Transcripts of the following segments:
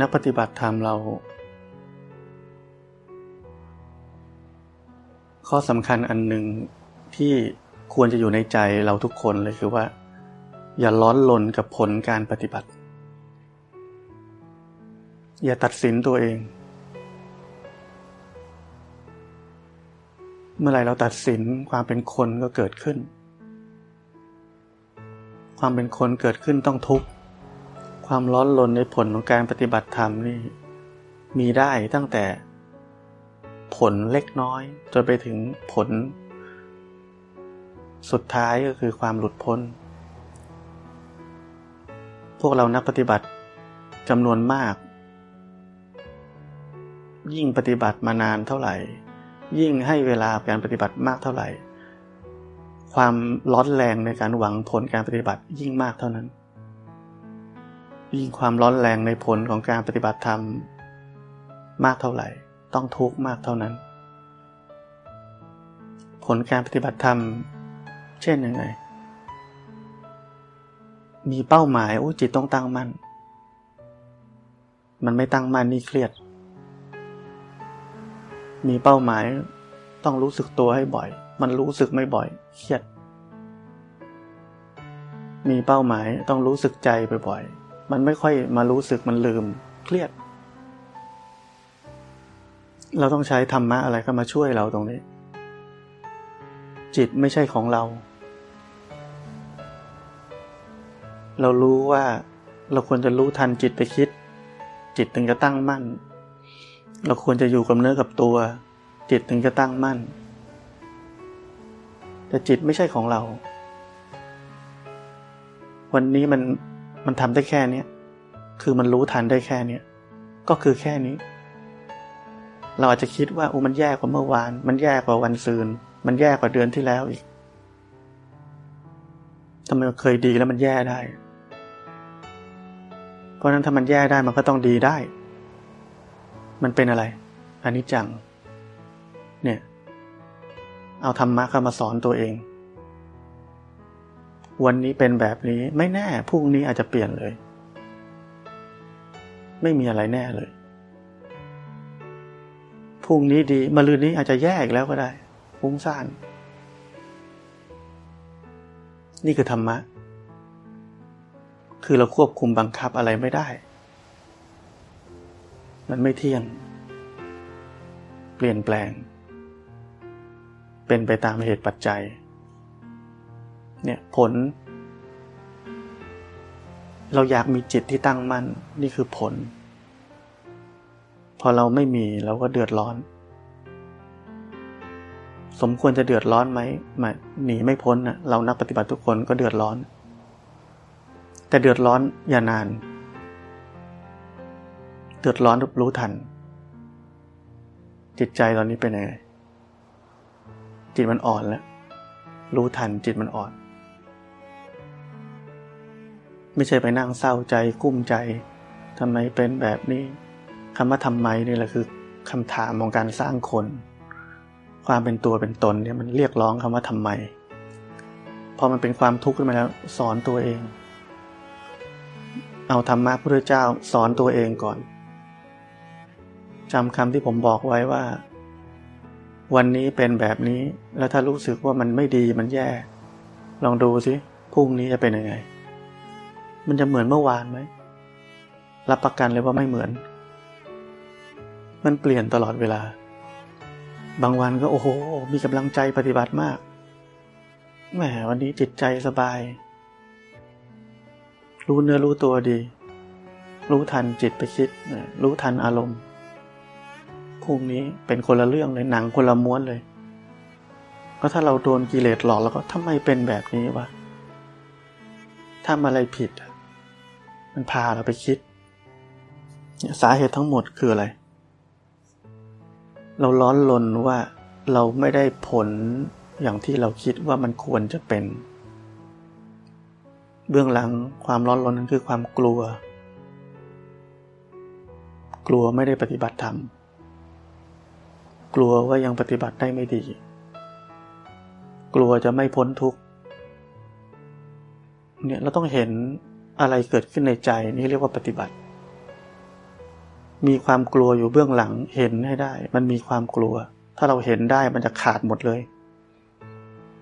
นักปฏิบัติธรรมเรา ข้อสำคัญอันหนึ่งที่ควรจะอยู่ในใจเราทุกคนเลยคือว่า อย่าร้อนลนกับผลการปฏิบัติ อย่าตัดสินตัวเอง เมื่อไรเราตัดสินความเป็นคนก็เกิดขึ้น ความเป็นคนเกิดขึ้นต้องทุกข์ ความร้อนรนในผลของการปฏิบัติธรรมนี่ มีได้ตั้งแต่ผลเล็กน้อย จนไปถึงผล สุดท้ายก็คือความหลุดพ้น พวกเรานักปฏิบัติจำนวนมาก ยิ่งปฏิบัติมานานเท่าไหร่ ยิ่งให้เวลาการปฏิบัติมากเท่าไหร่ ความร้อนแรงในการหวังผลการปฏิบัติยิ่งมากเท่านั้น ยิ่งความร้อนแรงในผลของการปฏิบัติธรรม มากเท่าไหร่ ต้องทุกข์มากเท่านั้น ผลการปฏิบัติธรรม เช่นยังไง มีเป้าหมายโอ้จิตต้องตั้งมั่น มันไม่ตั้งมั่นนี่เครียด มีเป้าหมายต้องรู้สึกตัวให้บ่อย มันรู้สึกไม่บ่อย เครียด มีเป้าหมายต้องรู้สึกใจบ่อยๆ มันไม่ค่อยมารู้สึกมันลืม เครียด เราต้องใช้ธรรมะอะไรเข้ามาช่วยเราตรงนี้ จิตไม่ใช่ของเรา เรารู้ว่าเราควรจะรู้ทันจิตไปคิด จิตถึงจะตั้งมั่น เราควรจะอยู่กับเนื้อกับตัว จิตถึงจะตั้งมั่น แต่จิตไม่ใช่ของเรา วันนี้มัน มันทำได้แค่เนี้ยคือมันรู้ทันได้แค่เนี้ยก็คือแค่นี้ เราอาจจะคิดว่าโอ้มันแย่กว่าเมื่อวาน มันแย่กว่าวันซืน มันแย่กว่าเดือนที่แล้วอีกทำไมมันเคยดีแล้วมันแย่ได้ เพราะนั้นถ้ามันแย่ได้มันก็ต้องดีได้ มันเป็นอะไรอันนี้จัง เนี่ย เอาธรรมะเข้ามาสอนตัวเอง วันนี้เป็นแบบนี้ไม่แน่พรุ่งนี้อาจจะเปลี่ยนเลย ไม่มีอะไรแน่เลยพรุ่งนี้ดีมะรืนนี้อาจจะแย่อีกแล้วก็ได้ฟุ้งซ่าน นี่คือธรรมะ คือเราควบคุมบังคับอะไรไม่ได้ มันไม่เที่ยง เปลี่ยนแปลง เป็นไปตามเหตุปัจจัย เนี่ยผล เราอยากมีจิตที่ตั้งมั่นนี่คือผล พอเราไม่มีเราก็เดือดร้อน สมควรจะเดือดร้อนไหมไม่หนีไม่พ้นนะเรานักปฏิบัติทุกคนก็เดือดร้อน แต่เดือดร้อนอย่านาน เดือดร้อนรู้ทัน จิตใจตอนนี้เป็นไงจิตมันอ่อนแล้วรู้ทันจิตมันอ่อน ไม่ใช่ไปนั่งเศร้าใจกุ้มใจทำไมเป็นแบบนี้คำว่าทำไมนี่แหละคือคำถามของการสร้างคน ความเป็นตัวเป็นตนเนี่ยมันเรียกร้องคำว่าทำไม พอมันเป็นความทุกข์ขึ้นมาแล้วสอนตัวเอง เอาธรรมะพระเจ้าสอนตัวเองก่อนจำคำที่ผมบอกไว้ว่า วันนี้เป็นแบบนี้แล้วถ้ารู้สึกว่ามันไม่ดีมันแย่ ลองดูสิพรุ่งนี้จะเป็นยังไง มันจะเหมือนเมื่อวานไหม รับประกันเลยว่าไม่เหมือน มันเปลี่ยนตลอดเวลา บางวันก็โอ้โห มีกำลังใจปฏิบัติมาก แหมวันนี้จิตใจสบาย รู้เนื้อรู้ตัวดี รู้ทันจิตไปคิด รู้ทันอารมณ์พรุ่งนี้เป็นคนละเรื่องเลยหนังคนละม้วนเลย ก็ถ้าเราโดนกิเลสหลอกแล้วก็ทำไมเป็นแบบนี้วะทำอะไรผิด มันพาเราไปคิดสาเหตุทั้งหมดคืออะไร เราร้อนลนว่าเราไม่ได้ผลอย่างที่เราคิดว่ามันควรจะเป็น เบื้องหลังความร้อนรนนั้นคือความกลัว กลัวไม่ได้ปฏิบัติธรรม กลัวว่ายังปฏิบัติได้ไม่ดี กลัวจะไม่พ้นทุกข์เนี่ยเราต้องเห็น อะไรเกิดขึ้นในใจนี่เรียกว่าปฏิบัติ มีความกลัวอยู่เบื้องหลังเห็นให้ได้ มันมีความกลัว ถ้าเราเห็นได้มันจะขาดหมดเลย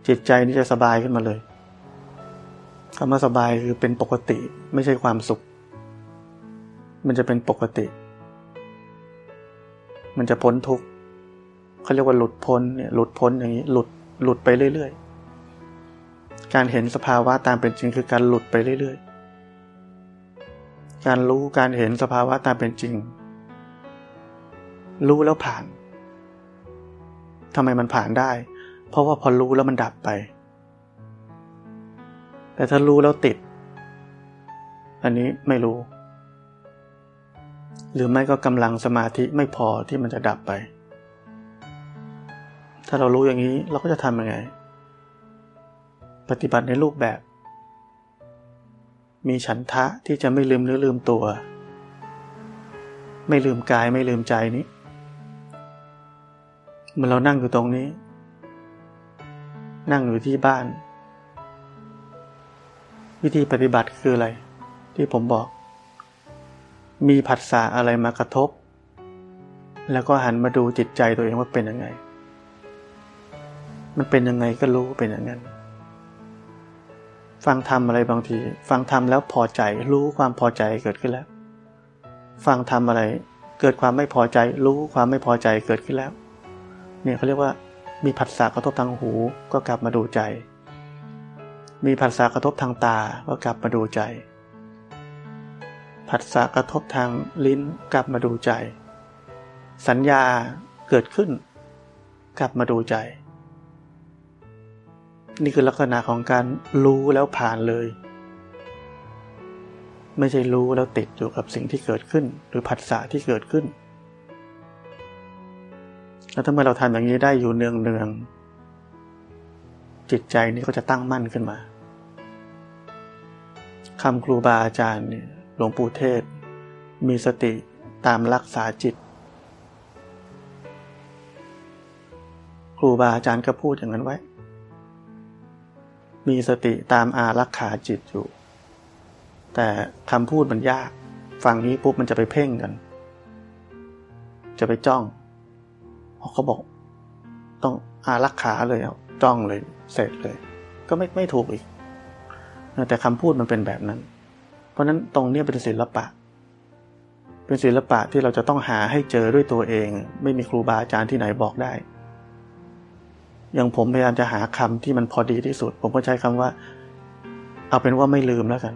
จิตใจนี่จะสบายขึ้นมาเลยคำว่าสบายคือเป็นปกติไม่ใช่ความสุข มันจะเป็นปกติ มันจะพ้นทุกข์เขาเรียกว่าหลุดพ้นเนี่ยหลุดพ้นอย่างนี้หลุดหลุดไปเรื่อยๆ การเห็นสภาวะตามเป็นจริงคือการหลุดไปเรื่อยๆ การรู้การเห็นสภาวะตามเป็นจริง รู้แล้วผ่านทำไมมันผ่านได้ เพราะว่าพอรู้แล้วมันดับไป แต่ถ้ารู้แล้วติด อันนี้ไม่รู้ หรือไม่ก็กำลังสมาธิไม่พอที่มันจะดับไป ถ้าเรารู้อย่างนี้เราก็จะทำยังไง ปฏิบัติในรูปแบบ มีฉันทะที่จะไม่ลืมเนื้อลืมตัว ไม่ลืมกายไม่ลืมใจนี้เมื่อเรานั่งอยู่ตรงนี้ นั่งอยู่ที่บ้าน วิธีปฏิบัติคืออะไร ที่ผมบอก มีผัสสะอะไรมากระทบ แล้วก็หันมาดูจิตใจตัวเองว่าเป็นยังไง มันเป็นยังไงก็รู้เป็นอย่างนั้น ฟังทำอะไรบางที ฟังทำแล้วพอใจรู้ความพอใจเกิดขึ้นแล้ว ฟังทำอะไร เกิดความไม่พอใจ รู้ความไม่พอใจเกิดขึ้นแล้ว เนี่ยเขาเรียกว่า มีผัสสะกระทบทางหูก็กลับมาดูใจ มีผัสสะกระทบทางตาก็กลับมาดูใจ ผัสสะกระทบทางลิ้นกลับมาดูใจ สัญญาเกิดขึ้น กลับมาดูใจ นี่คือลักษณะของการรู้แล้วผ่านเลย ไม่ใช่รู้แล้วติดอยู่กับสิ่งที่เกิดขึ้น หรือผัสสะที่เกิดขึ้น แล้วถ้าเมื่อเราทำอย่างนี้ได้อยู่เนืองเนืองจิตใจนี้ก็จะตั้งมั่นขึ้นมาคำครูบาอาจารย์เนี่ยหลวงปู่เทศ มีสติตามรักษาจิต ครูบาอาจารย์ก็พูดอย่างนั้นไว้ มีสติตามอารักขาจิตอยู่ แต่คำพูดมันยาก ฟังนี้ปุ๊บมันจะไปเพ่งกัน จะไปจ้องเขาบอก ต้องอารักขาเลยเอาจ้องเลย เสร็จเลย ก็ไม่ไม่ถูกอีก แต่คำพูดมันเป็นแบบนั้น เพราะนั้นตรงนี้เป็นศิลปะ เป็นศิลปะที่เราจะต้องหาให้เจอด้วยตัวเอง ไม่มีครูบาอาจารย์ที่ไหนบอกได้ อย่างผมพยายามจะหาคำที่มันพอดีที่สุด ผมก็ใช้คำว่า เอาเป็นว่าไม่ลืมแล้วกัน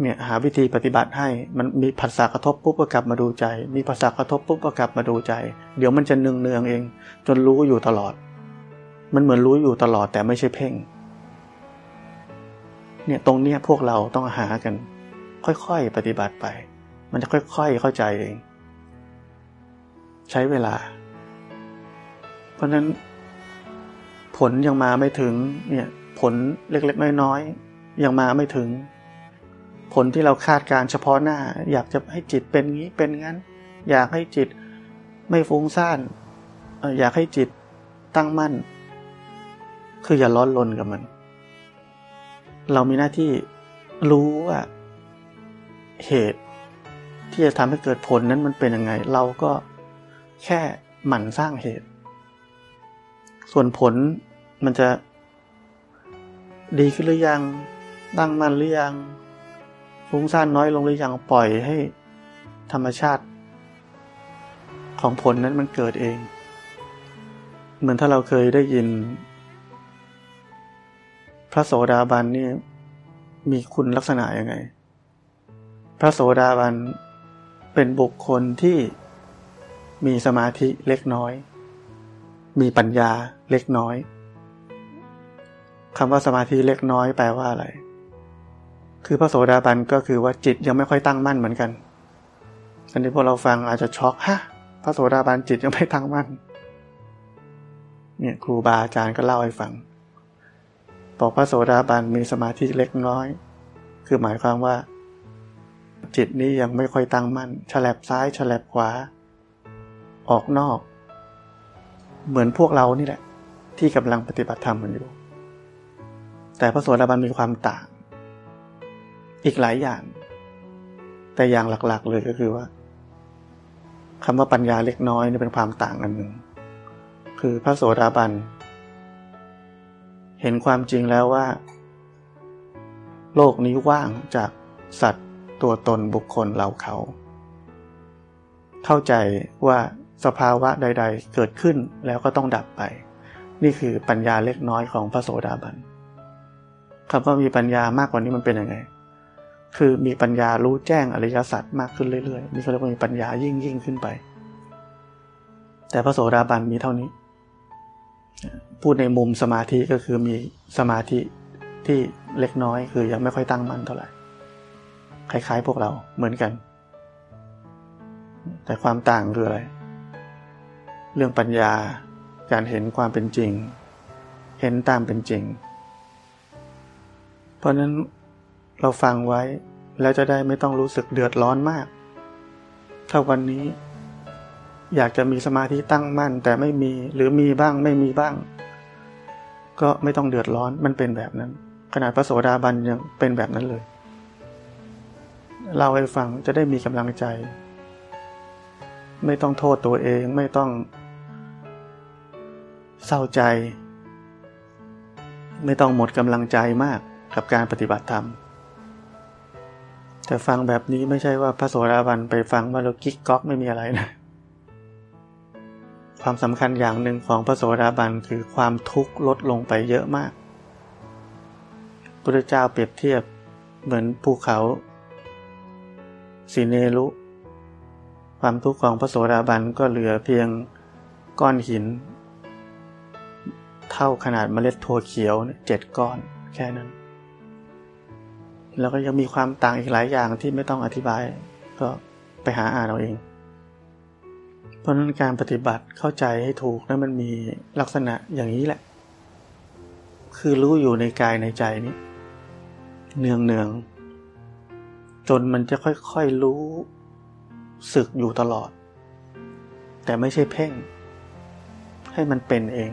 เนี่ยหาวิธีปฏิบัติให้มันมีภาษากระทบปุ๊บก็กลับมาดูใจ มีภาษากระทบปุ๊บก็กลับมาดูใจ เดี๋ยวมันจะเนืองเนืองเอง จนรู้อยู่ตลอด มันเหมือนรู้อยู่ตลอดแต่ไม่ใช่เพ่ง เนี่ยตรงเนี้ยพวกเราต้องหากัน ค่อยๆปฏิบัติไป มันจะค่อยๆเข้าใจเอง ใช้เวลา ราะนั้น ผลยังมาไม่ถึงเนี่ยผลเล็กๆ น้อยๆยังมาไม่ถึง ผลที่เราคาดการเฉพาะหน้า อยากจะให้จิตเป็นงี้เป็นงั้น อยากให้จิตไม่ฟุ้งซ่านอยากให้จิตตั้งมั่น คืออย่าร้อนรนกับมัน เรามีหน้าที่รู้ว่าเหตุที่จะทำให้เกิดผลนั้นมันเป็นยังไง เราก็แค่หมั่นสร้างเหตุ ส่วนผลมันจะดีขึ้นหรือยัง ตั้งมันหรือยัง ฟุ้งซ่านน้อยลงหรือยัง ปล่อยให้ธรรมชาติ ของผลนั้นมันเกิดเอง เหมือนถ้าเราเคยได้ยิน พระโสดาบันนี่มีคุณลักษณะยังไง พระโสดาบันเป็นบุคคลที่มีสมาธิเล็กน้อย มีปัญญาเล็กน้อยคำว่าสมาธิเล็กน้อยแปลว่าอะไร คือพระโสดาบันก็คือว่าจิตยังไม่ค่อยตั้งมั่นเหมือนกัน อันนี้พวกเราฟังอาจจะช็อกฮะพระโสดาบันจิตยังไม่ตั้งมั่น เนี่ยครูบาอาจารย์ก็เล่าให้ฟัง บอกพระโสดาบันมีสมาธิเล็กน้อย คือหมายความว่า จิตนี้ยังไม่ค่อยตั้งมั่นฉลับซ้ายฉลับขวา ออกนอก เหมือนพวกเรานี่แหละ ที่กำลังปฏิบัติธรรมกันอยู่ แต่พระโสดาบันมีความต่าง อีกหลายอย่าง แต่อย่างหลักๆ เลยก็คือว่าคำว่าปัญญาเล็กน้อยนี่เป็นความต่างกันหนึ่ง คือพระโสดาบัน เห็นความจริงแล้วว่า โลกนี้ว่างจากสัตว์ตัวตนบุคคลเราเขา เข้าใจว่า สภาวะใด ๆ เกิดขึ้นแล้วก็ต้องดับไป นี่คือปัญญาเล็กน้อยของพระโสดาบันคำว่ามีปัญญามากกว่านี้มันเป็นยังไง คือมีปัญญารู้แจ้งอริยสัจมากขึ้นเรื่อยๆนี่เขาเรียกว่ามีปัญญายิ่งยิ่งขึ้นไป แต่พระโสดาบันมีเท่านี้ พูดในมุมสมาธิก็คือมีสมาธิที่เล็กน้อยคือยังไม่ค่อยตั้งมั่นเท่าไหร่คล้ายๆพวกเราเหมือนกัน แต่ความต่างคืออะไร เรื่องปัญญา การเห็นความเป็นจริง เห็นตามเป็นจริง เพราะนั้นเราฟังไว้แล้วจะได้ไม่ต้องรู้สึกเดือดร้อนมาก ถ้าวันนี้ อยากจะมีสมาธิตั้งมั่นแต่ไม่มีหรือมีบ้างไม่มีบ้าง ก็ไม่ต้องเดือดร้อนมันเป็นแบบนั้น ขนาดพระโสดาบันยังเป็นแบบนั้นเลยเล่าให้ฟังจะได้มีกำลังใจ ไม่ต้องโทษตัวเองไม่ต้อง เศร้าใจ ไม่ต้องหมดกำลังใจมากกับการปฏิบัติธรรม แต่ฟังแบบนี้ไม่ใช่ว่าพระโสดาบันไปฟังว่าเรากิ๊กก๊อกไม่มีอะไรนะ ความสำคัญอย่างหนึ่งของพระโสดาบันคือความทุกข์ลดลงไปเยอะมากพุทธเจ้าเปรียบเทียบเหมือนภูเขาสีเนรุความทุกข์ของพระโสดาบันก็เหลือเพียงก้อนหิน เท่าขนาดเมล็ดถั่วเขียวเจ็ดก้อนแค่นั้น แล้วก็ยังมีความต่างอีกหลายอย่างที่ไม่ต้องอธิบาย ก็ไปหาอ่านเอาเอง เพราะนั้นการปฏิบัติเข้าใจให้ถูกนั้นมันมีลักษณะอย่างนี้แหละ คือรู้อยู่ในกายในใจนี้ เนืองเนืองจนมันจะค่อยๆรู้สึกอยู่ตลอด แต่ไม่ใช่เพ่ง ให้มันเป็นเอง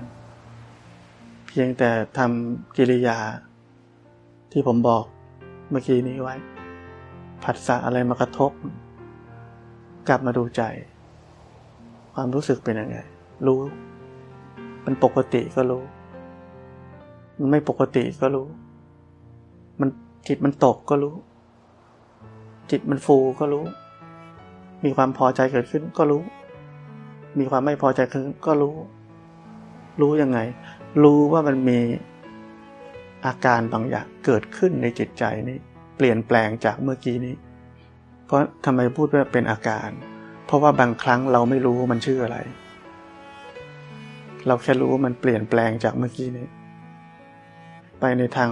เพียงแต่ทำกิริยา ที่ผมบอกเมื่อกี้นี้ไว้ ผัสสะอะไรมากระทบ กลับมาดูใจ ความรู้สึกเป็นยังไง รู้ มันปกติก็รู้ มันไม่ปกติก็รู้ มันจิตมันตกก็รู้ จิตมันฟูก็รู้ มีความพอใจเกิดขึ้นก็รู้ มีความไม่พอใจเกิดขึ้นก็รู้ รู้ยังไง รู้ว่ามันมีอาการบางอย่างเกิดขึ้นในจิตใจนี้ เปลี่ยนแปลงจากเมื่อกี้นี้ เพราะทำไมพูดว่าเป็นอาการ เพราะว่าบางครั้งเราไม่รู้มันชื่ออะไร เราแค่รู้ว่ามันเปลี่ยนแปลงจากเมื่อกี้นี้ ไปในทาง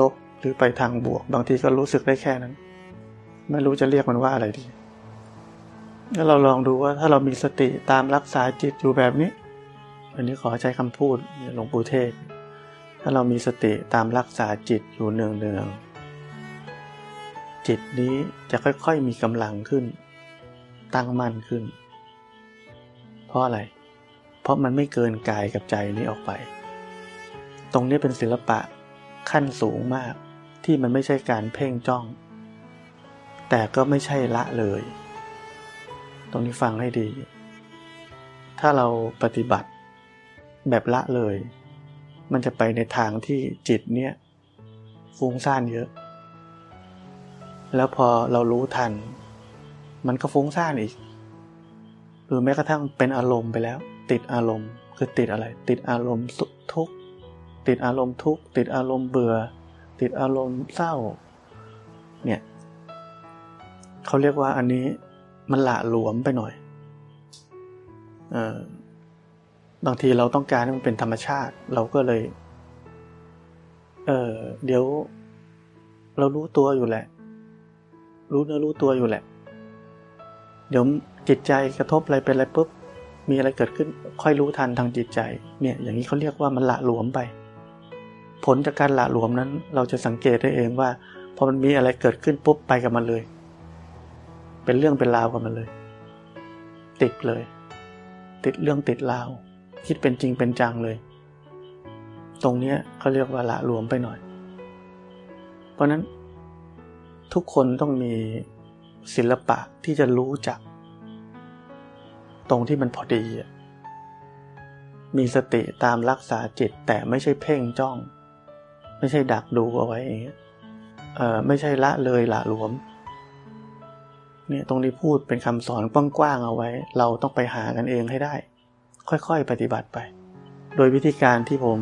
ลบหรือไปทางบวก บางทีก็รู้สึกได้แค่นั้น ไม่รู้จะเรียกมันว่าอะไรดีถ้าเราลองดูว่าถ้าเรามีสติตามรักษาจิตอยู่แบบนี้ อันนี้ขอใช้คำพูดหลวงปู่เทศ ถ้าเรามีสติตามรักษาจิตอยู่เนืองๆ จิตนี้จะค่อยๆมีกำลังขึ้น ตั้งมั่นขึ้น เพราะอะไร เพราะมันไม่เกินกายกับใจนี้ออกไป ตรงนี้เป็นศิลปะขั้นสูงมากที่มันไม่ใช่การเพ่งจ้อง แต่ก็ไม่ใช่ละเลย ตรงนี้ฟังให้ดี ถ้าเราปฏิบัติ แบบละเลย มันจะไปในทางที่จิตเนี่ยฟุ้งซ่านเยอะ แล้วพอเรารู้ทัน มันก็ฟุ้งซ่านอีก หรือแม้กระทั่งเป็นอารมณ์ไปแล้ว ติดอารมณ์ คือติดอะไร ติดอารมณ์ทุกข์ติดอารมณ์ทุกข์ติดอารมณ์เบื่อ ติดอารมณ์เศร้า เนี่ยเขาเรียกว่าอันนี้มันหละหลวมไปหน่อย เออ บางทีเราต้องการให้มันเป็นธรรมชาติ เราก็เลย เออเดี๋ยว เรารู้ตัวอยู่แหละ รู้เนื้อรู้ตัวอยู่แหละ เดี๋ยวจิตใจกระทบอะไรเป็นอะไรปุ๊บมีอะไรเกิดขึ้น ค่อยรู้ทันทางจิตใจ เนี่ย อย่างนี้เขาเรียกว่ามันละหลวมไป ผลจากการละหลวมนั้น เราจะสังเกตได้เองว่าพอมันมีอะไรเกิดขึ้นปุ๊บไปกับมันเลย เป็นเรื่องเป็นราวกับมันเลย ติดเลย ติดเรื่องติดราว คิดเป็นจริงเป็นจังเลย ตรงนี้เขาเรียกว่าละรวมไปหน่อย เพราะนั้นทุกคนต้องมีศิลปะที่จะรู้จัก ตรงที่มันพอดี มีสติตามรักษาจิตแต่ไม่ใช่เพ่งจ้อง ไม่ใช่ดักดูเอาไว้อย่างเงี้ยเออไม่ใช่ละเลยละหลวมเนี่ยตรงนี้พูดเป็นคำสอนกว้างๆเอาไว้ เราต้องไปหากันเองให้ได้ ค่อยๆ ปฏิบัติไป โดยวิธีการที่ผม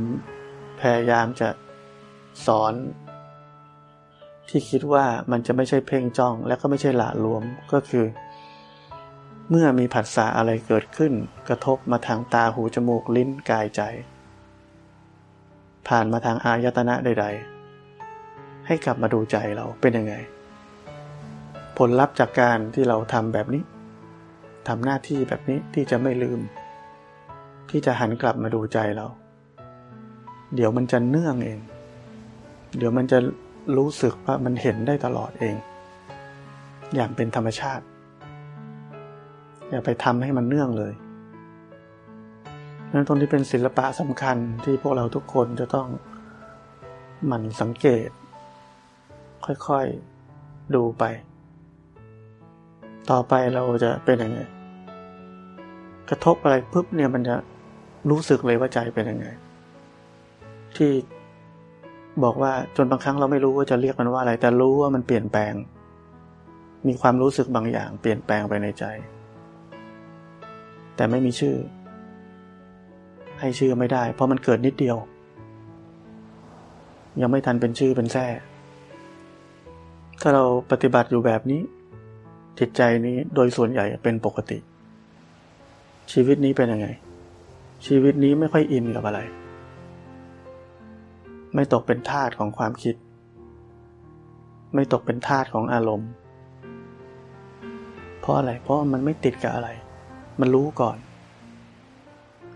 พยายามจะสอน ที่คิดว่ามันจะไม่ใช่เพ่งจ้อง และก็ไม่ใช่หละรวมก็คือ เมื่อมีผัสสะอะไรเกิดขึ้น กระทบมาทางตาหูจมูกลิ้นกายใจ ผ่านมาทางอายตนะใด ๆ ให้กลับมาดูใจเราเป็นยังไง ผลลัพธ์จากการที่เราทำแบบนี้ทำหน้าที่แบบนี้ที่จะไม่ลืม ที่จะหันกลับมาดูใจเรา เดี๋ยวมันจะเนื่องเอง เดี๋ยวมันจะรู้สึกว่ามันเห็นได้ตลอดเอง อย่างเป็นธรรมชาติ อย่าไปทำให้มันเนื่องเลยนั้นตรงนี้เป็นศิลปะสำคัญที่พวกเราทุกคนจะต้องหมั่นสังเกต ค่อยๆดูไป ต่อไปเราจะเป็นยังไงกระทบอะไรปุ๊บเนี่ยมันจะ รู้สึกเลยว่าใจเป็นยังไง ที่บอกว่าจนบางครั้งเราไม่รู้ว่าจะเรียกมันว่าอะไร แต่รู้ว่ามันเปลี่ยนแปลง มีความรู้สึกบางอย่าง เปลี่ยนแปลงไปในใจ แต่ไม่มีชื่อ ให้ชื่อไม่ได้ เพราะมันเกิดนิดเดียว ยังไม่ทันเป็นชื่อเป็นแท้ถ้าเราปฏิบัติอยู่แบบนี้ จิตใจนี้โดยส่วนใหญ่เป็นปกติ ชีวิตนี้เป็นยังไง ชีวิตนี้ไม่ค่อยอินกับอะไร ไม่ตกเป็นทาสของความคิด ไม่ตกเป็นทาสของอารมณ์ เพราะอะไร เพราะมันไม่ติดกับอะไร มันรู้ก่อน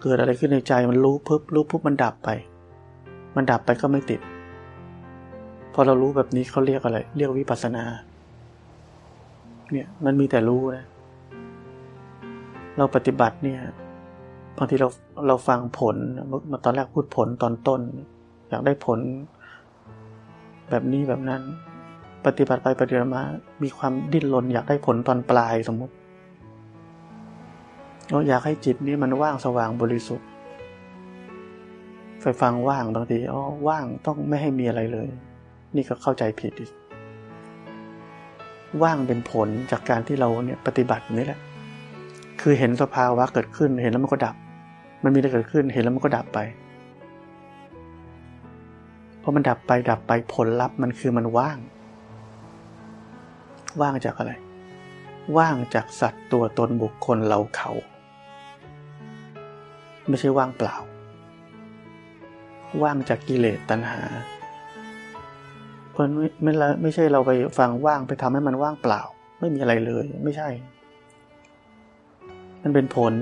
เกิดอะไรขึ้นในใจมันรู้ปุ๊บรู้ปุ๊บมันดับไป มันดับไปก็ไม่ติด พอเรารู้แบบนี้เขาเรียกอะไร เรียกวิปัสสนา เนี่ยมันมีแต่รู้นะ เราปฏิบัติเนี่ย บางทีเราเราฟังผลมาตอนแรกพูดผลตอนต้น อยากได้ผล แบบนี้แบบนั้น ปฏิบัติไปปฏิบัติมา มีความดิ้นรนอยากได้ผลตอนปลายสมมติเราอยากให้จิตนี้มันว่างสว่างบริสุทธิ์ไปฟังว่างบางทีอ๋อว่างต้องไม่ให้มีอะไรเลย นี่ก็เข้าใจผิดอีกว่างเป็นผลจากการที่เราเนี่ยปฏิบัตินี่แหละ คือเห็นสภาวะเกิดขึ้นเห็นแล้วมันก็ดับ มันมีอะไรเกิดขึ้นเห็นแล้วมันก็ดับไปพอมันดับไปดับไปผลลัพธ์มันคือมันว่าง ว่างจากอะไร ว่างจากสัตว์ตัวตนบุคคลเราเขา ไม่ใช่ว่างเปล่า ว่างจากกิเลสตัณหา เพราะไม่ไม่ไม่ใช่เราไปฟังว่างไปทำให้มันว่างเปล่า ไม่มีอะไรเลย ไม่ใช่ มันเป็นผล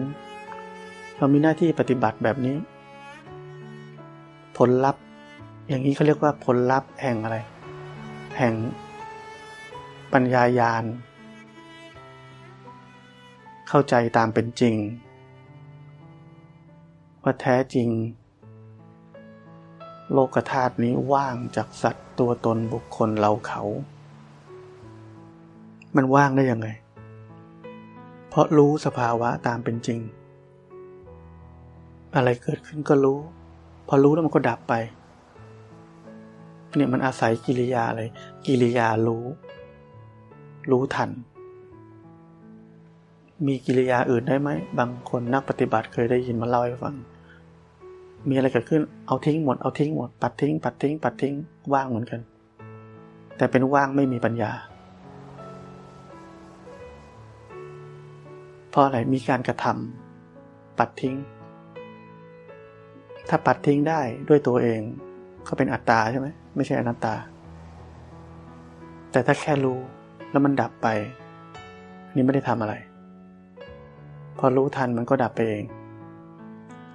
เรามีหน้าที่ปฏิบัติแบบนี้ ผลลัพธ์ อย่างนี้เขาเรียกว่าผลลัพธ์แห่งอะไร แห่งปัญญายาณ เข้าใจตามเป็นจริง ว่าแท้จริง โลกธาตุนี้ว่างจากสัตว์ตัวตนบุคคลเราเขา มันว่างได้ยังไง เพราะรู้สภาวะตามเป็นจริง อะไรเกิดขึ้นก็รู้ พอรู้แล้วมันก็ดับไป เนี่ยมันอาศัยกิริยาอะไร กิริยารู้ รู้ทัน มีกิริยาอื่นได้ไหม บางคนนักปฏิบัติเคยได้ยินมาเล่าให้ฟัง มีอะไรเกิดขึ้น เอาทิ้งหมด เอาทิ้งหมด ปัดทิ้ง ปัดทิ้ง ปัดทิ้ง ว่างเหมือนกัน แต่เป็นว่างไม่มีปัญญา เพราะอะไร มีการกระทำปัดทิ้ง ถ้าปัดทิ้งได้ด้วยตัวเองก็เป็นอัตตาใช่ไหมไม่ใช่อนัตตา แต่ถ้าแค่รู้แล้วมันดับไปนี่ไม่ได้ทำอะไร พอรู้ทันมันก็ดับไปเอง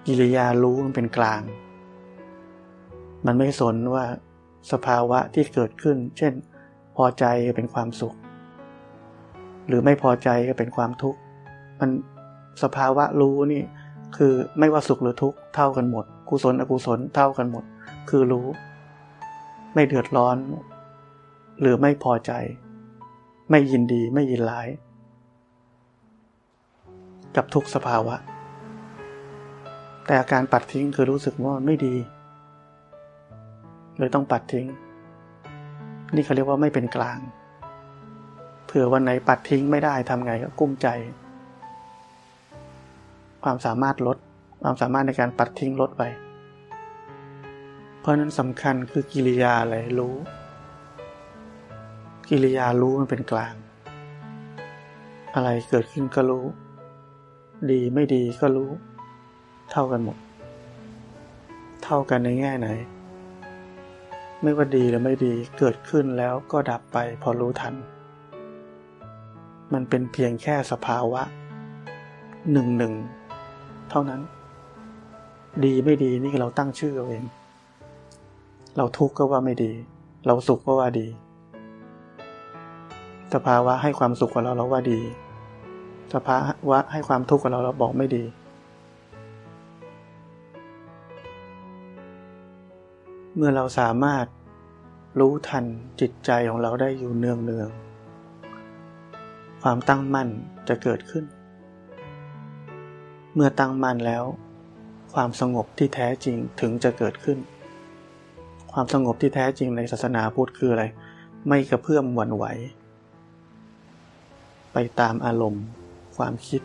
กิริยารู้มันเป็นกลาง มันไม่สนว่าสภาวะที่เกิดขึ้น เช่น พอใจเป็นความสุข หรือไม่พอใจก็เป็นความทุกข์ มันสภาวะรู้นี่คือไม่ว่าสุขหรือทุกข์เท่ากันหมด กุศลอกุศลเท่ากันหมด คือรู้ ไม่เดือดร้อน หรือไม่พอใจ ไม่ยินดีไม่ยินร้าย กับทุกสภาวะ แต่อาการปัดทิ้งคือรู้สึกว่ามันไม่ดี เลยต้องปัดทิ้ง นี่เขาเรียกว่าไม่เป็นกลางเผื่อวันไหนปัดทิ้งไม่ได้ทำไงก็กุ้มใจ ความสามารถลด ความสามารถในการปัดทิ้งลดไป เพราะนั้นสำคัญคือกิริยาอะไรรู้ กิริยารู้มันเป็นกลาง อะไรเกิดขึ้นก็รู้ ดีไม่ดีก็รู้ เท่ากันหมด เท่ากันในแง่ไหน ไม่ว่าดีหรือไม่ดีเกิดขึ้นแล้วก็ดับไปพอรู้ทัน มันเป็นเพียงแค่สภาวะหนึ่งหนึ่งเท่านั้น ดีไม่ดีนี่เราตั้งชื่อเอาเอง เราทุกข์ก็ว่าไม่ดี เราสุขก็ว่าดี สภาวะให้ความสุขกับเราเราว่าดี สภาวะให้ความทุกข์กับเราเราบอกไม่ดี เมื่อเราสามารถรู้ทันจิตใจของเราได้อยู่เนืองเนืองความตั้งมั่นจะเกิดขึ้น เมื่อตั้งมั่นแล้ว ความสงบที่แท้จริงถึงจะเกิดขึ้น ความสงบที่แท้จริงในศาสนาพุทธคืออะไร ไม่กระเพื่อมหวั่นไหว ไปตามอารมณ์ ความคิด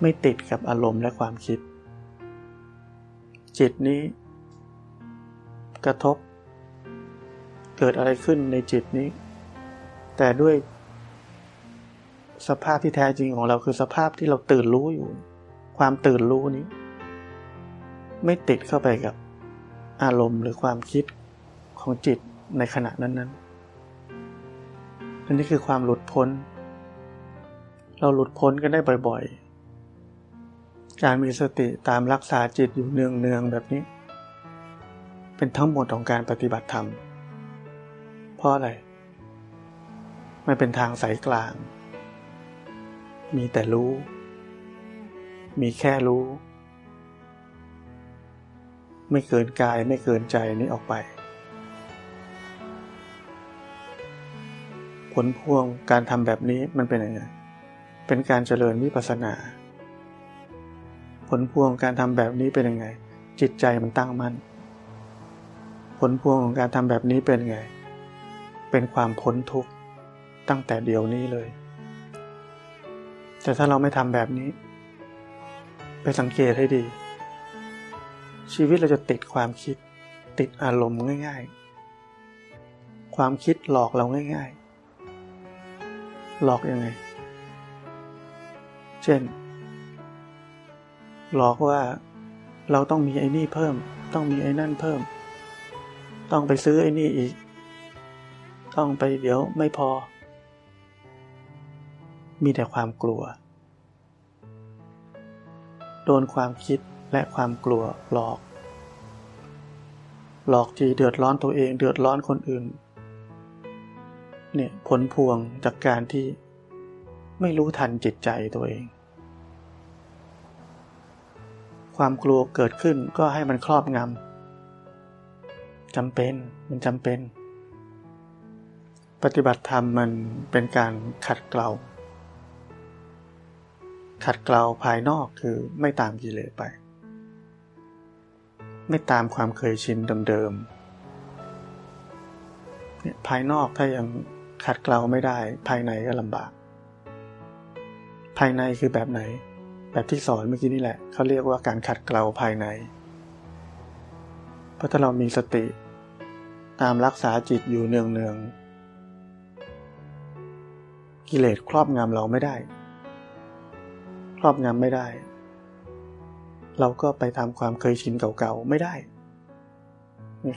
ไม่ติดกับอารมณ์และความคิด จิตนี้ กระทบ เกิดอะไรขึ้นในจิตนี้ แต่ด้วยสภาพที่แท้จริงของเราคือสภาพที่เราตื่นรู้อยู่ ความตื่นรู้นี้ ไม่ติดเข้าไปกับอารมณ์หรือความคิดของจิตในขณะนั้นๆอันนี้คือความหลุดพ้น เราหลุดพ้นกันได้บ่อยๆ การมีสติตามรักษาจิตอยู่เนืองๆแบบนี้ เป็นทั้งหมดของการปฏิบัติธรรม เพราะอะไรไม่เป็นทางสายกลาง มีแต่รู้ มีแค่รู้ ไม่เกินกายไม่เกินใจนี้ออกไป ผลพวงการทำแบบนี้มันเป็นยังไง เป็นการเจริญวิปัสสนา ผลพวงการทำแบบนี้เป็นยังไง จิตใจมันตั้งมั่น ผลพวงของการทำแบบนี้เป็นยังไง เป็นความพ้นทุกข์ตั้งแต่เดี๋ยวนี้เลย แต่ถ้าเราไม่ทำแบบนี้ ไปสังเกตให้ดี ชีวิตเราจะติดความคิด ติดอารมณ์ง่าย ๆ ความคิดหลอกเราง่าย ๆ หลอกยังไง เช่น หลอกว่าเราต้องมีไอ้นี่เพิ่ม ต้องมีไอ้นั่นเพิ่ม ต้องไปซื้อไอ้นี่อีก ต้องไปเดี๋ยวไม่พอ มีแต่ความกลัว โดนความคิดและความกลัวหลอก หลอกทีเดือดร้อนตัวเองเดือดร้อนคนอื่น เนี่ยผลพวงจากการที่ไม่รู้ทันจิตใจตัวเอง ความกลัวเกิดขึ้นก็ให้มันครอบงำจำเป็นมันจำเป็น ปฏิบัติธรรมมันเป็นการขัดเกลา ขัดเกลาภายนอกคือไม่ตามกิเลสไป ไม่ตามความเคยชินเดิมๆภายนอกถ้ายังขัดเกลาไม่ได้ภายในก็ลำบาก ภายในคือแบบไหน แบบที่สอนเมื่อกี้นี่แหละเขาเรียกว่าการขัดเกลาภายใน เพราะถ้าเรามีสติ ตามรักษาจิตอยู่เนืองเนืองกิเลสครอบงำเราไม่ได้ ครอบงำไม่ได้ เราก็ไปทำความเคยชินเก่าๆไม่ได้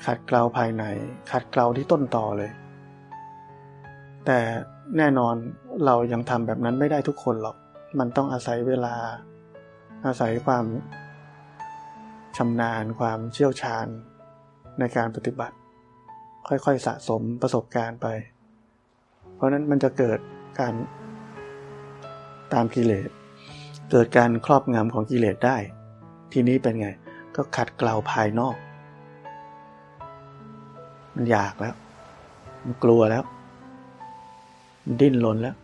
ขัดเกลาภายในขัดเกลาที่ต้นต่อเลย แต่แน่นอนเรายังทำแบบนั้นไม่ได้ทุกคนหรอก มันต้องอาศัยเวลา อาศัยความชำนาญความเชี่ยวชาญในการปฏิบัติ ค่อยๆสะสมประสบการณ์ไป เพราะนั้นมันจะเกิดการตามกิเลส เกิดการครอบงำของกิเลสได้ ทีนี้เป็นไง ก็ขัดเกลาภายนอก มันอยากแล้ว มันกลัวแล้ว มันดิ้นรนแล้ว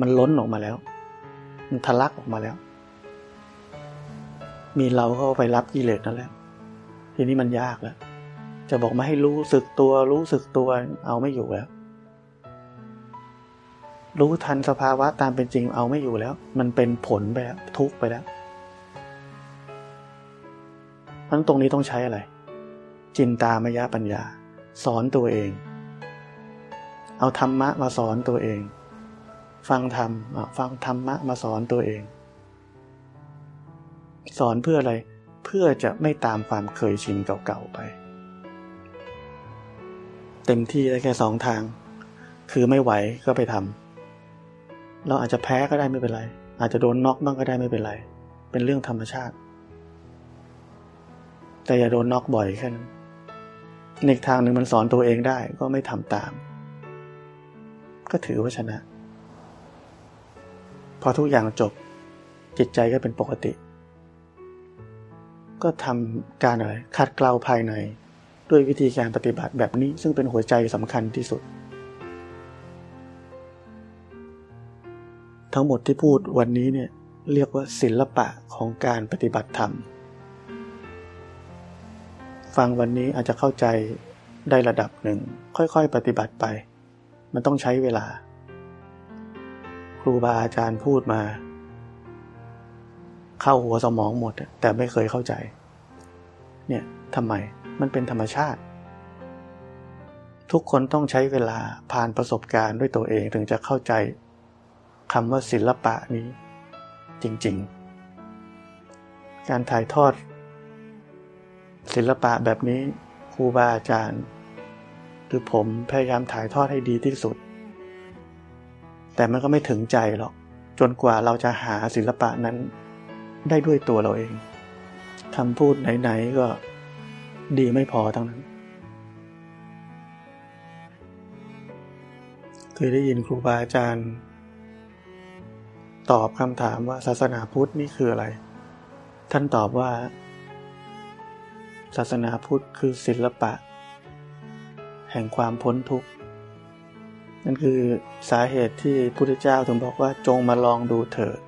มันล้นออกมาแล้ว มันทะลักออกมาแล้ว มีเราเข้าไปรับกิเลสนั่นแหละทีนี้มันยากแล้ว จะบอกมาให้รู้สึกตัวรู้สึกตัวเอาไม่อยู่แล้ว รู้ทันสภาวะตามเป็นจริงเอาไม่อยู่แล้ว มันเป็นผลไปแล้วทุกไปแล้วเพราะตรงนี้ต้องใช้อะไร จินตามยะปัญญา สอนตัวเอง เอาธรรมะมาสอนตัวเอง ฟังธรรมฟังธรรมะมาสอนตัวเอง สอนเพื่ออะไรเพื่อจะไม่ตามความเคยชินเก่าๆไป เต็มที่ได้แค่สองทาง คือไม่ไหวก็ไปทำ เราอาจจะแพ้ก็ได้ไม่เป็นไร อาจจะโดนน็อกบ้างก็ได้ไม่เป็นไร เป็นเรื่องธรรมชาติ แต่อย่าโดนน็อกบ่อยแค่นั้นในทางหนึ่งมันสอนตัวเองได้ก็ไม่ทำตาม ก็ถือว่าชนะ พอทุกอย่างจบ จิตใจก็เป็นปกติ ก็ทำการอะไรขัดเกลาภายในด้วยวิธีการปฏิบัติแบบนี้ซึ่งเป็นหัวใจสำคัญที่สุด ทั้งหมดที่พูดวันนี้เนี่ยเรียกว่าศิลปะของการปฏิบัติธรรม ฟังวันนี้อาจจะเข้าใจได้ระดับหนึ่ง ค่อยๆ ปฏิบัติไป มันต้องใช้เวลา ครูบาอาจารย์พูดมา เข้าหัวสมองหมด แต่ไม่เคยเข้าใจ เนี่ยทำไมมันเป็นธรรมชาติ ทุกคนต้องใช้เวลาผ่านประสบการณ์ด้วยตัวเองถึงจะเข้าใจ คำว่าศิลปะนี้ จริงๆ การถ่ายทอด ศิลปะแบบนี้ครูบาอาจารย์หรือผมพยายามถ่ายทอดให้ดีที่สุด แต่มันก็ไม่ถึงใจหรอก จนกว่าเราจะหาศิลปะนั้นได้ด้วยตัวเราเองคำพูดไหนๆก็ดีไม่พอทั้งนั้น เคยได้ยินครูบาอาจารย์ ตอบคำถามว่าศาสนาพุทธนี่คืออะไร ท่านตอบว่า ศาสนาพุทธคือศิลปะ แห่งความพ้นทุกข์ นั่นคือสาเหตุที่พุทธเจ้าถึงบอกว่าจงมาลองดูเถิด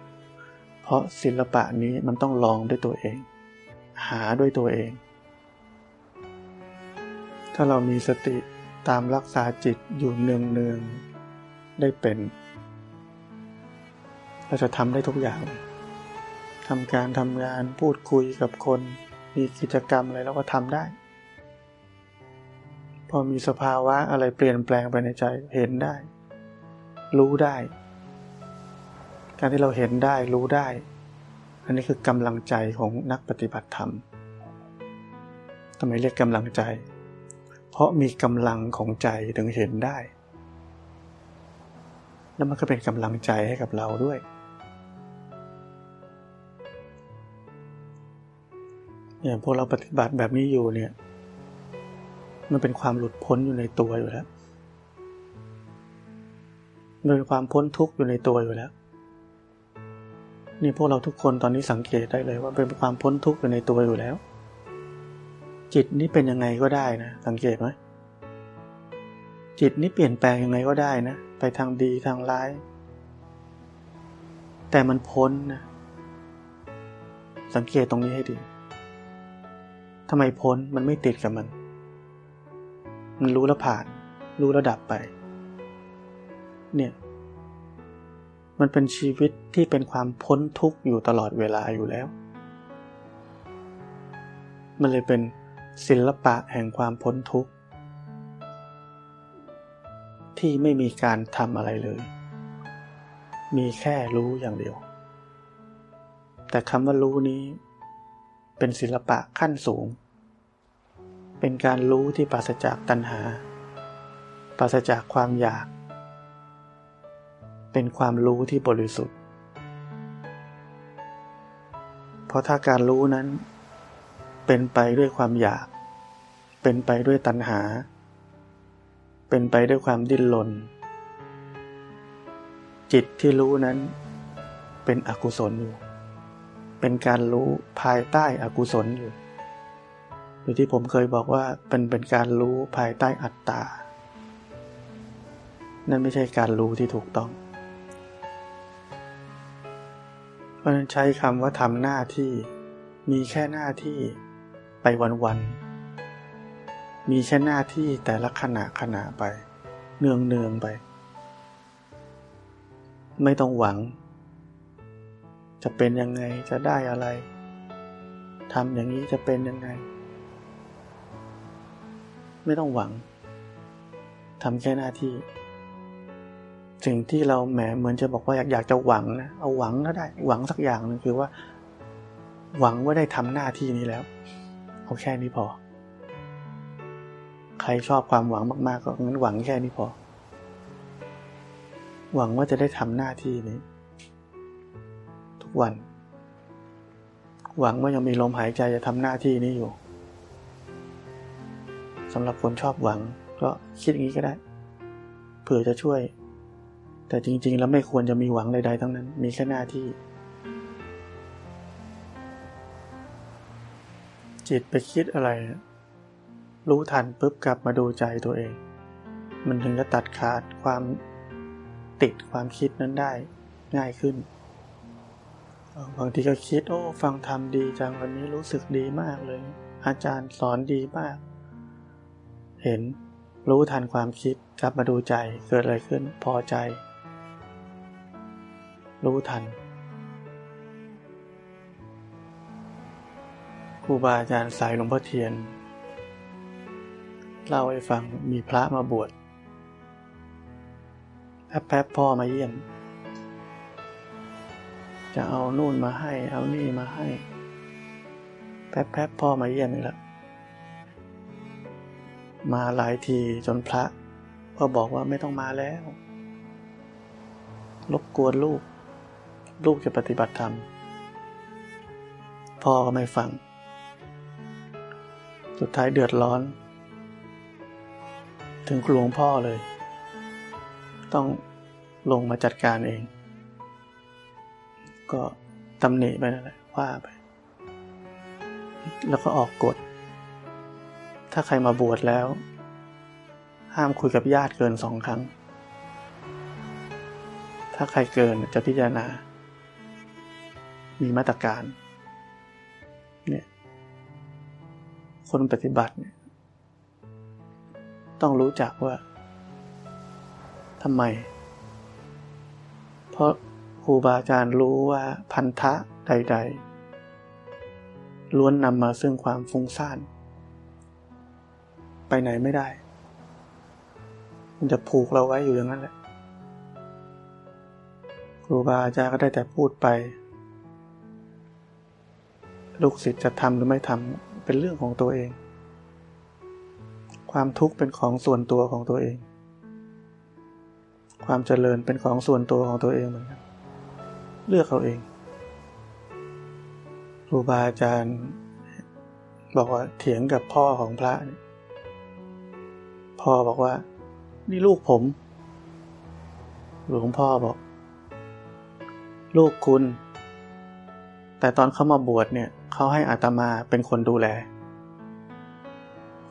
เพราะศิลปะนี้มันต้องลองด้วยตัวเอง หาด้วยตัวเอง ถ้าเรามีสติตามรักษาจิตอยู่เนืองเนืองได้เป็น เราจะทำได้ทุกอย่างทำการทำงานพูดคุยกับคน มีกิจกรรมอะไรเราก็ทำได้ พอมีสภาวะอะไรเปลี่ยนแปลงไปในใจเห็นได้ รู้ได้ การที่เราเห็นได้รู้ได้ อันนี้คือกำลังใจของนักปฏิบัติธรรมทำไมเรียกกำลังใจ เพราะมีกำลังของใจถึงเห็นได้ แล้วมันก็เป็นกำลังใจให้กับเราด้วย เนี่ยพวกเราปฏิบัติแบบนี้อยู่เนี่ย มันเป็นความหลุดพ้นอยู่ในตัวอยู่แล้วมันเป็นความพ้นทุกข์อยู่ในตัวอยู่แล้ว นี่พวกเราทุกคนตอนนี้สังเกตได้เลยว่าเป็นความพ้นทุกข์อยู่ในตัวอยู่แล้ว จิตนี้เป็นยังไงก็ได้นะ สังเกตไหมจิตนี้เปลี่ยนแปลงยังไงก็ได้นะ ไปทางดีทางร้าย แต่มันพ้นนะ สังเกตตรงนี้ให้ดี ทำไมพ้นมันไม่ติดกับมัน มันรู้แล้วผ่าน รู้แล้วดับไป เนี่ย มันเป็นชีวิตที่เป็นความพ้นทุกข์อยู่ตลอดเวลาอยู่แล้ว มันเลยเป็นศิลปะแห่งความพ้นทุกข์ ที่ไม่มีการทำอะไรเลย มีแค่รู้อย่างเดียว แต่คำว่ารู้นี้ เป็นศิลปะขั้นสูง เป็นการรู้ที่ปราศจากตัณหา ปราศจากความอยาก เป็นความรู้ที่บริสุทธิ์ เพราะถ้าการรู้นั้น เป็นไปด้วยความอยาก เป็นไปด้วยตัณหา เป็นไปด้วยความดิ้นรน จิตที่รู้นั้นเป็นอกุศลอยู่ เป็นการรู้ภายใต้อกุศลอยู่หรือที่ผมเคยบอกว่าเป็นเป็นการรู้ภายใต้อัตตา นั่นไม่ใช่การรู้ที่ถูกต้อง เพราะนั้นใช้คำว่าทำหน้าที่ มีแค่หน้าที่ไปวันๆ มีแค่หน้าที่แต่ละขณะขณะไป เนืองเนืองไป ไม่ต้องหวัง จะเป็นยังไงจะได้อะไรทำอย่างนี้จะเป็นยังไง ไม่ต้องหวังทำแค่หน้าที่ สิ่งที่เราแหมเหมือนจะบอกว่าอยากอยากจะหวังนะเอาหวังก็ได้ หวังสักอย่างหนึ่งคือว่า หวังว่าได้ทำหน้าที่นี้แล้ว เอาแค่นี้พอ ใครชอบความหวังมาก ๆ ก็งั้นหวังแค่นี้พอ หวังว่าจะได้ทำหน้าที่นี้ ทุกวัน หวังว่ายังมีลมหายใจจะทำหน้าที่นี้อยู่สำหรับคนชอบหวังก็คิดอย่างนี้ก็ได้ เผื่อจะช่วย แต่จริง ๆ แล้วไม่ควรจะมีหวังใดๆทั้งนั้น มีแค่หน้าที่ จิตไปคิดอะไร รู้ทันปุ๊บกลับมาดูใจตัวเอง มันถึงจะตัดขาดความติดความคิดนั้นได้ง่ายขึ้น บางทีก็คิดโอ้ฟังธรรมดีจังวันนี้รู้สึกดีมากเลย อาจารย์สอนดีมาก เห็นรู้ทันความคิดกลับมาดูใจเกิดอะไรขึ้นพอใจ รู้ทันครูบาอาจารย์สายหลวงพ่อเทียน เล่าให้ฟังมีพระมาบวชแป๊บแป๊บพ่อมาเยี่ยม จะเอานู่นมาให้ เอานี่มาให้ แป๊บแป๊บพ่อมาเยี่ยมอีกแล้วมาหลายทีจนพระก็บอกว่าไม่ต้องมาแล้วรบกวนลูก ลูกจะปฏิบัติธรรม พ่อก็ไม่ฟัง สุดท้ายเดือดร้อน ถึงหลวงพ่อเลย ต้องลงมาจัดการเอง ก็ตำหนิไปนั่นแหละว่าไป แล้วก็ออกกฎ ถ้าใครมาบวชแล้ว ห้ามคุยกับญาติเกินสองครั้ง ถ้าใครเกินจะพิจารณา มีมาตรการ เนี่ย คนปฏิบัติเนี่ยต้องรู้จักว่าทำไม เพราะ รูบาอาจารย์รู้ว่าพันธะใด ๆ ล้วนนำมาซึ่งความฟุ้งซ่าน ไปไหนไม่ได้ มันจะผูกเราไว้อยู่อย่างนั้นแหละ ครูบาอาจารย์ก็ได้แต่พูดไป ลูกศิษย์จะทำหรือไม่ทำเป็นเรื่องของตัวเอง ความทุกข์เป็นของส่วนตัวของตัวเองความเจริญเป็นของส่วนตัวของตัวเองเหมือนกัน เลือกเขาเอง ครูบาอาจารย์ บอกว่าเถียงกับพ่อของพระ พ่อบอกว่า นี่ลูกผม หลวงพ่อบอก ลูกคุณ แต่ตอนเขามาบวชเนี่ยเขาให้อาตมาเป็นคนดูแล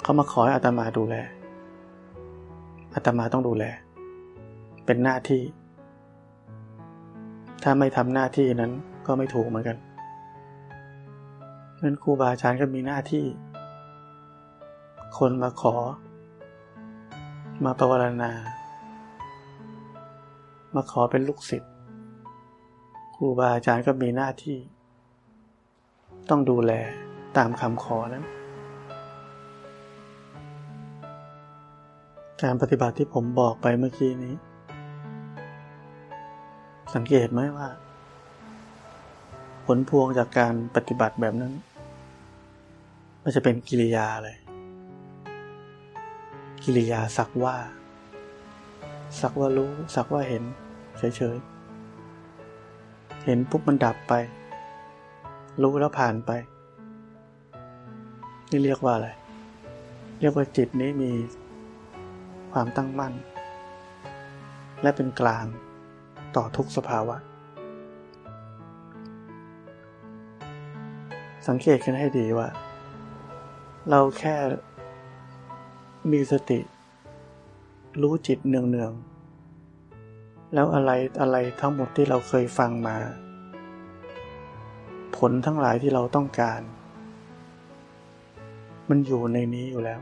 เขามาขอให้อาตมาดูแลอาตมาต้องดูแล เป็นหน้าที่ ถ้าไม่ทำหน้าที่นั้นก็ไม่ถูกเหมือนกันนั้นครูบาอาจารย์ก็มีหน้าที่ คนมาขอ มาภาวนามาขอเป็นลูกศิษย์ครูบาอาจารย์ก็มีหน้าที่ ต้องดูแลตามคำขอนั้น การปฏิบัติที่ผมบอกไปเมื่อกี้นี้ สังเกตไหมว่า ผลพวงจากการปฏิบัติแบบนั้น มันจะเป็นกิริยาเลย กิริยาสักว่า สักว่ารู้ สักว่าเห็น เฉยๆ เห็นปุ๊บมันดับไป รู้แล้วผ่านไป นี่เรียกว่าอะไร เรียกว่าจิตนี้มีความตั้งมั่น และเป็นกลาง ต่อทุกสภาวะ สังเกตกันให้ดีว่า เราแค่มีสติ รู้จิตเนืองเนืองแล้วอะไรอะไรทั้งหมดที่เราเคยฟังมา ผลทั้งหลายที่เราต้องการ มันอยู่ในนี้อยู่แล้ว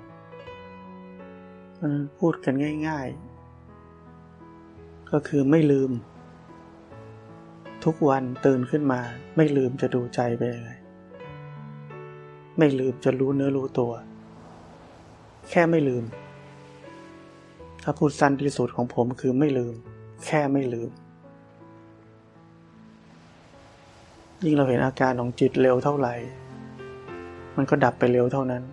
มันพูดกันง่าย ๆ ก็คือไม่ลืม ทุกวันตื่นขึ้นมา ไม่ลืมจะดูใจไปยังไงไม่ลืมจะรู้เนื้อรู้ตัว แค่ไม่ลืม ถ้าพูดสั้นที่สุดของผมคือไม่ลืม แค่ไม่ลืม ยิ่งเราเห็นอาการของจิตเร็วเท่าไหร่ มันก็ดับไปเร็วเท่านั้น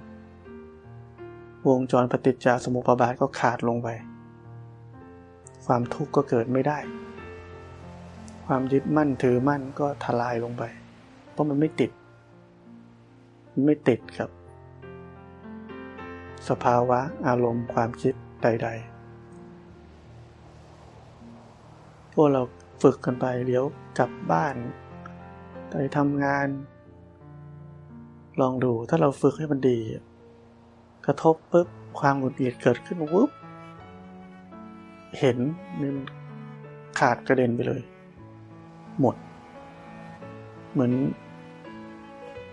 วงจรปฏิจจสมุปบาทก็ขาดลงไป ความทุกข์ก็เกิดไม่ได้ ความยึดมั่นถือมั่นก็ทลายลงไป เพราะมันไม่ติดไม่ติดกับ สภาวะอารมณ์ความคิดใด ๆ พวกเราฝึกกันไปเดี๋ยวกลับบ้าน ไปทำงาน ลองดูถ้าเราฝึกให้มันดี กระทบปุ๊บความหงุดหงิดเกิดขึ้นวุ๊บเห็นมันขาดกระเด็นไปเลย หมด เหมือน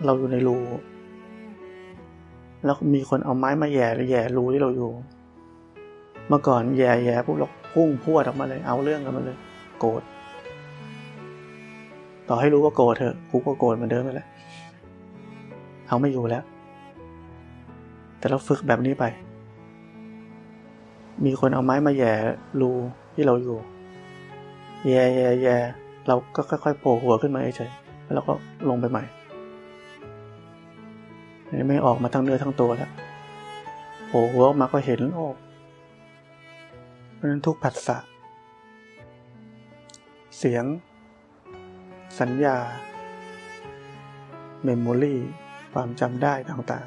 เราอยู่ในรูแล้วมีคนเอาไม้มาแย่แย่รูที่เราอยู่ เมื่อก่อนแย่แย่พวกเราพุ่งพวดออกมาเลย เอาเรื่องกันมาเลย โกรธต่อให้รู้ว่าโกรธเถอะกูก็โกรธเหมือนเดิมไปแหล้วเอาไม่อยู่แล้ว แต่เราฝึกแบบนี้ไป มีคนเอาไม้มาแย่รูที่เราอยู่ แย่แย่แย่ เราก็ค่อยๆโผล่หัวขึ้นมาเฉยๆแล้วก็ลงไปใหม่ไม่ออกมาทั้งเนื้อทั้งตัวแล้วโผล่หัวออกมาก็เห็นโอ้เพราะนั้นทุกผัสสะเสียง สัญญา เมมโมรีความจำได้ต่าง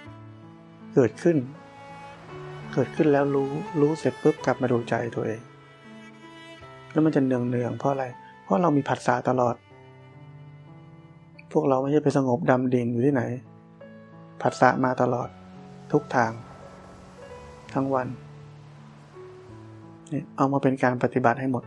ๆ เกิดขึ้น เกิดขึ้นแล้วรู้ รู้เสร็จปุ๊บกลับมาดูใจตัวเอง แล้วมันจะเนืองเนืองเพราะอะไร เพราะเรามีผัสสะตลอด พวกเราไม่ใช่ไปสงบดำดิ่งอยู่ที่ไหน ผัสสะมาตลอด ทุกทาง ทั้งวัน เอามาเป็นการปฏิบัติให้หมด